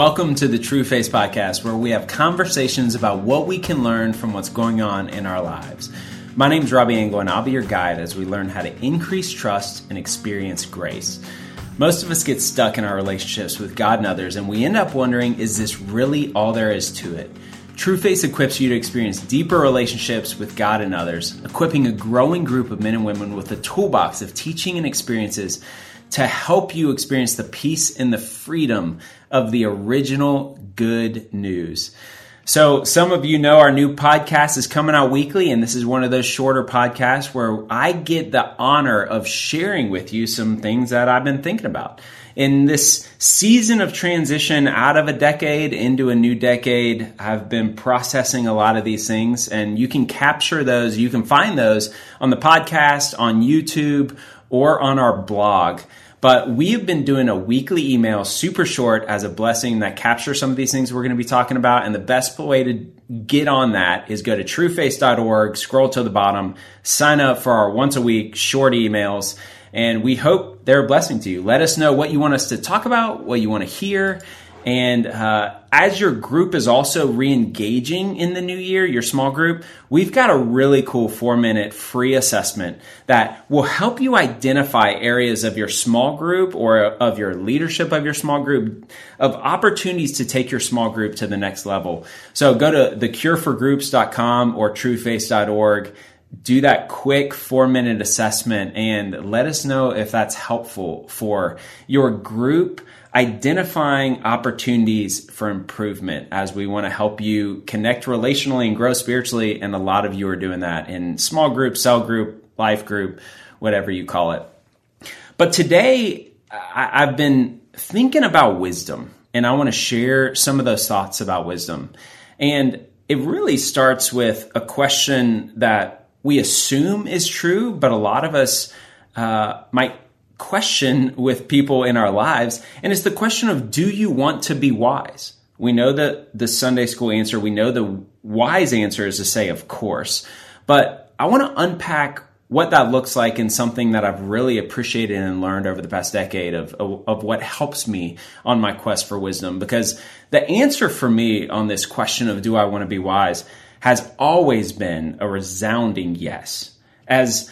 Welcome to the True Face Podcast, where we have conversations about what we can learn from what's going on in our lives. My name is Robby Angle, and I'll be your guide as we learn how to increase trust and experience grace. Most of us get stuck in our relationships with God and others, and we end up wondering is this really all there is to it? True Face equips you to experience deeper relationships with God and others, equipping a growing group of men and women with a toolbox of teaching and experiences to help you experience the peace and the freedom of the original good news. So, some of you know our new podcast is coming out weekly, and this is one of those shorter podcasts where I get the honor of sharing with you some things that I've been thinking about. In this season of transition out of a decade into a new decade, I've been processing a lot of these things, and you can capture those, you can find those on the podcast, on YouTube, or on our blog. But we have been doing a weekly email, super short, as a blessing that captures some of these things we're going to be talking about. And the best way to get on that is go to trueface.org, scroll to the bottom, sign up for our once a week short emails. And we hope they're a blessing to you. Let us know what you want us to talk about, what you want to hear, and uh, as your group is also re engaging in the new year, your small group, we've got a really cool four minute free assessment that will help you identify areas of your small group or of your leadership of your small group of opportunities to take your small group to the next level. So go to thecureforgroups.com or trueface.org do that quick four minute assessment and let us know if that's helpful for your group identifying opportunities for improvement as we want to help you connect relationally and grow spiritually. And a lot of you are doing that in small group, cell group, life group, whatever you call it. But today, I've been thinking about wisdom, and I want to share some of those thoughts about wisdom. And it really starts with a question that we assume is true, but a lot of us uh, might question with people in our lives. And it's the question of do you want to be wise? We know that the Sunday school answer, we know the wise answer is to say, of course. But I want to unpack what that looks like in something that I've really appreciated and learned over the past decade of, of, of, what helps me on my quest for wisdom. Because the answer for me on this question of do I want to be wise has always been a resounding yes. As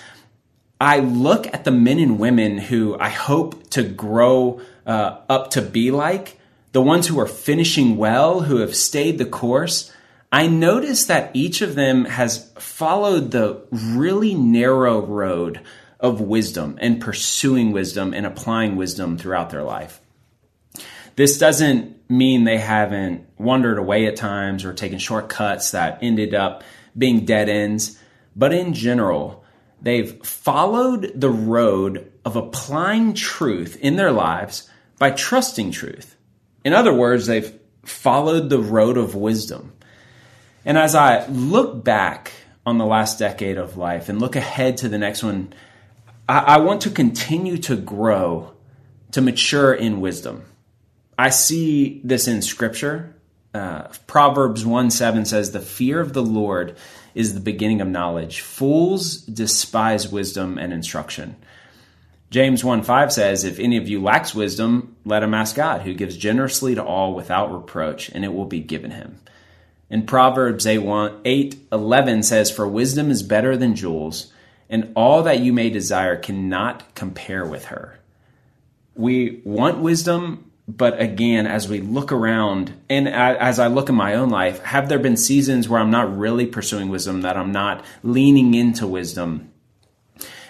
I look at the men and women who I hope to grow uh, up to be like, the ones who are finishing well, who have stayed the course, I notice that each of them has followed the really narrow road of wisdom and pursuing wisdom and applying wisdom throughout their life. This doesn't mean they haven't wandered away at times or taken shortcuts that ended up being dead ends, but in general, They've followed the road of applying truth in their lives by trusting truth. In other words, they've followed the road of wisdom. And as I look back on the last decade of life and look ahead to the next one, I, I want to continue to grow, to mature in wisdom. I see this in scripture. Uh, Proverbs 1 7 says, The fear of the Lord is the beginning of knowledge. Fools despise wisdom and instruction. James 1 5 says, If any of you lacks wisdom, let him ask God, who gives generously to all without reproach, and it will be given him. In Proverbs 8, 1, 8 11 says, For wisdom is better than jewels, and all that you may desire cannot compare with her. We want wisdom but again, as we look around and as I look in my own life, have there been seasons where I'm not really pursuing wisdom, that I'm not leaning into wisdom?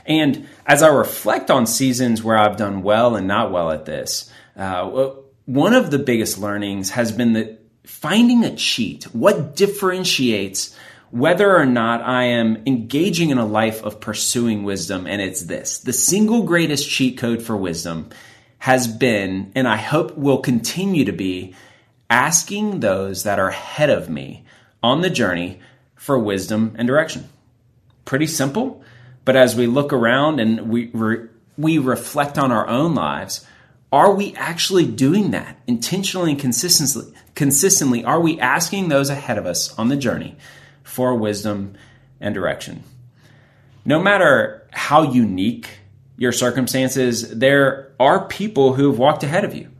And as I reflect on seasons where I've done well and not well at this, uh, one of the biggest learnings has been that finding a cheat, what differentiates whether or not I am engaging in a life of pursuing wisdom, and it's this the single greatest cheat code for wisdom has been, and I hope will continue to be, asking those that are ahead of me on the journey for wisdom and direction. Pretty simple, but as we look around and we, re- we reflect on our own lives, are we actually doing that intentionally and consistently? Consistently, are we asking those ahead of us on the journey for wisdom and direction? No matter how unique your circumstances, there are people who have walked ahead of you.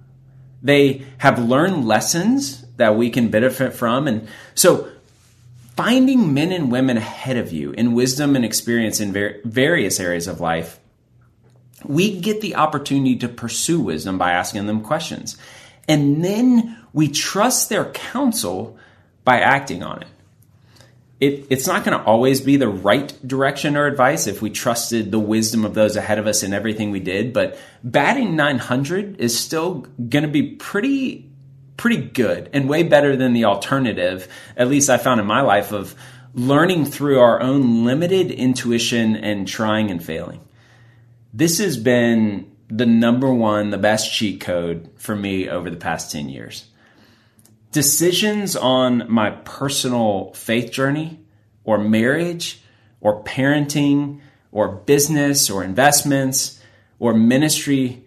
They have learned lessons that we can benefit from. And so finding men and women ahead of you in wisdom and experience in ver- various areas of life, we get the opportunity to pursue wisdom by asking them questions. And then we trust their counsel by acting on it. It it's not going to always be the right direction or advice if we trusted the wisdom of those ahead of us in everything we did, but batting 900 is still going to be pretty pretty good and way better than the alternative, at least I found in my life, of learning through our own limited intuition and trying and failing. This has been the number one, the best cheat code for me over the past 10 years. Decisions on my personal faith journey or marriage or parenting or business or investments or ministry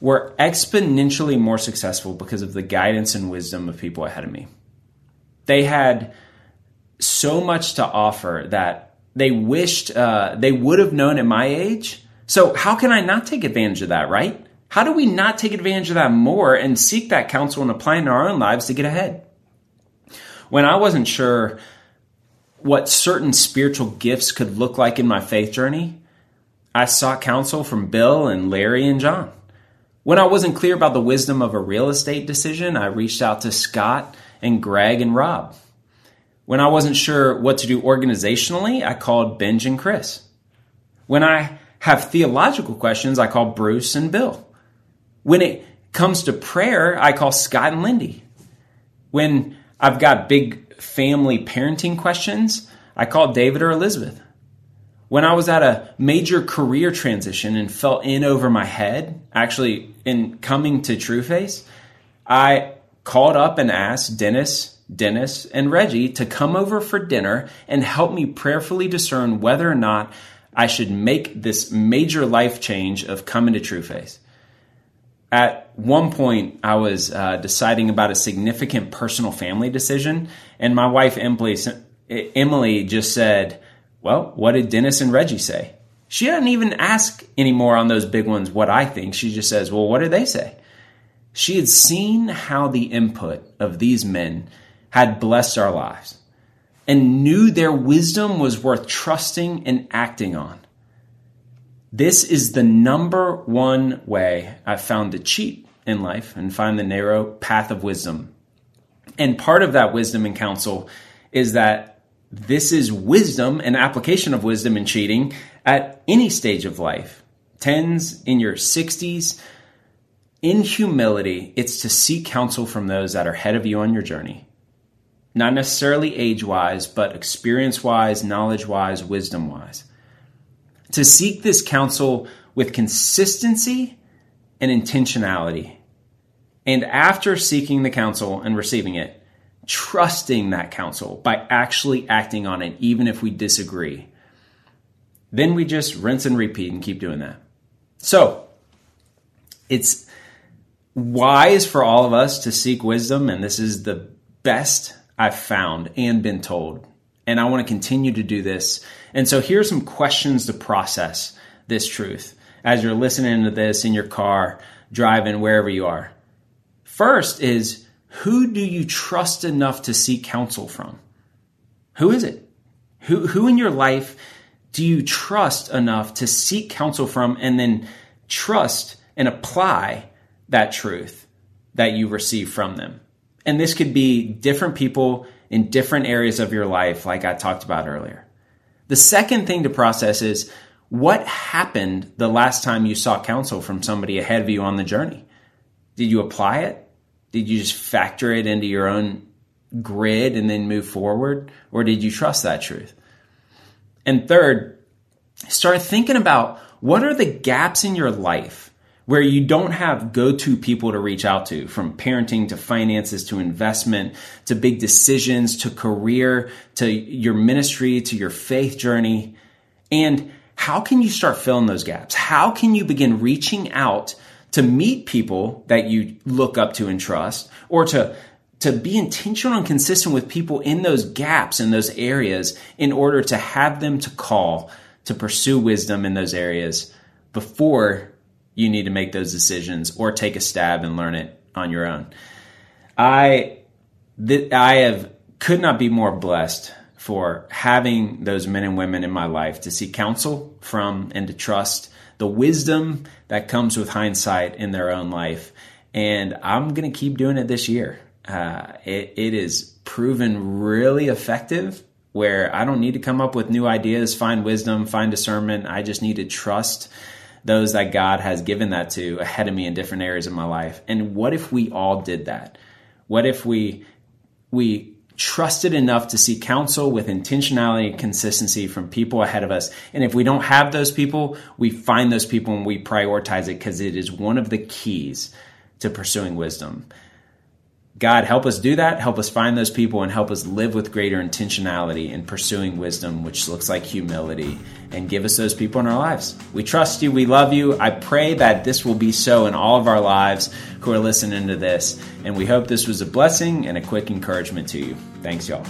were exponentially more successful because of the guidance and wisdom of people ahead of me. They had so much to offer that they wished uh, they would have known at my age. So, how can I not take advantage of that, right? How do we not take advantage of that more and seek that counsel and apply it in our own lives to get ahead? When I wasn't sure what certain spiritual gifts could look like in my faith journey, I sought counsel from Bill and Larry and John. When I wasn't clear about the wisdom of a real estate decision, I reached out to Scott and Greg and Rob. When I wasn't sure what to do organizationally, I called Benj and Chris. When I have theological questions, I call Bruce and Bill. When it comes to prayer, I call Scott and Lindy. When I've got big family parenting questions, I call David or Elizabeth. When I was at a major career transition and felt in over my head, actually in coming to TrueFace, I called up and asked Dennis, Dennis, and Reggie to come over for dinner and help me prayerfully discern whether or not I should make this major life change of coming to TrueFace. At one point, I was uh, deciding about a significant personal family decision, and my wife Emily, Emily just said, well, what did Dennis and Reggie say? She doesn't even ask anymore on those big ones what I think. She just says, well, what did they say? She had seen how the input of these men had blessed our lives and knew their wisdom was worth trusting and acting on. This is the number one way I've found to cheat in life and find the narrow path of wisdom. And part of that wisdom and counsel is that this is wisdom and application of wisdom and cheating at any stage of life. Tens in your 60s. In humility, it's to seek counsel from those that are ahead of you on your journey. Not necessarily age wise, but experience wise, knowledge wise, wisdom wise. To seek this counsel with consistency and intentionality. And after seeking the counsel and receiving it, trusting that counsel by actually acting on it, even if we disagree. Then we just rinse and repeat and keep doing that. So, it's wise for all of us to seek wisdom, and this is the best I've found and been told. And I want to continue to do this. And so, here are some questions to process this truth as you're listening to this in your car, driving, wherever you are. First is who do you trust enough to seek counsel from? Who is it? Who, who in your life do you trust enough to seek counsel from and then trust and apply that truth that you receive from them? And this could be different people in different areas of your life, like I talked about earlier. The second thing to process is what happened the last time you sought counsel from somebody ahead of you on the journey? Did you apply it? Did you just factor it into your own grid and then move forward? Or did you trust that truth? And third, start thinking about what are the gaps in your life where you don't have go to people to reach out to, from parenting to finances to investment to big decisions to career to your ministry to your faith journey. And how can you start filling those gaps? How can you begin reaching out to meet people that you look up to and trust, or to to be intentional and consistent with people in those gaps in those areas in order to have them to call to pursue wisdom in those areas before you need to make those decisions or take a stab and learn it on your own. I th- I have could not be more blessed for having those men and women in my life to seek counsel from and to trust the wisdom that comes with hindsight in their own life. And I'm going to keep doing it this year. Uh, it, it is proven really effective where I don't need to come up with new ideas, find wisdom, find discernment. I just need to trust those that God has given that to ahead of me in different areas of my life. And what if we all did that? What if we we trusted enough to seek counsel with intentionality and consistency from people ahead of us. And if we don't have those people, we find those people and we prioritize it because it is one of the keys to pursuing wisdom. God, help us do that. Help us find those people and help us live with greater intentionality in pursuing wisdom, which looks like humility, and give us those people in our lives. We trust you. We love you. I pray that this will be so in all of our lives who are listening to this. And we hope this was a blessing and a quick encouragement to you. Thanks, y'all.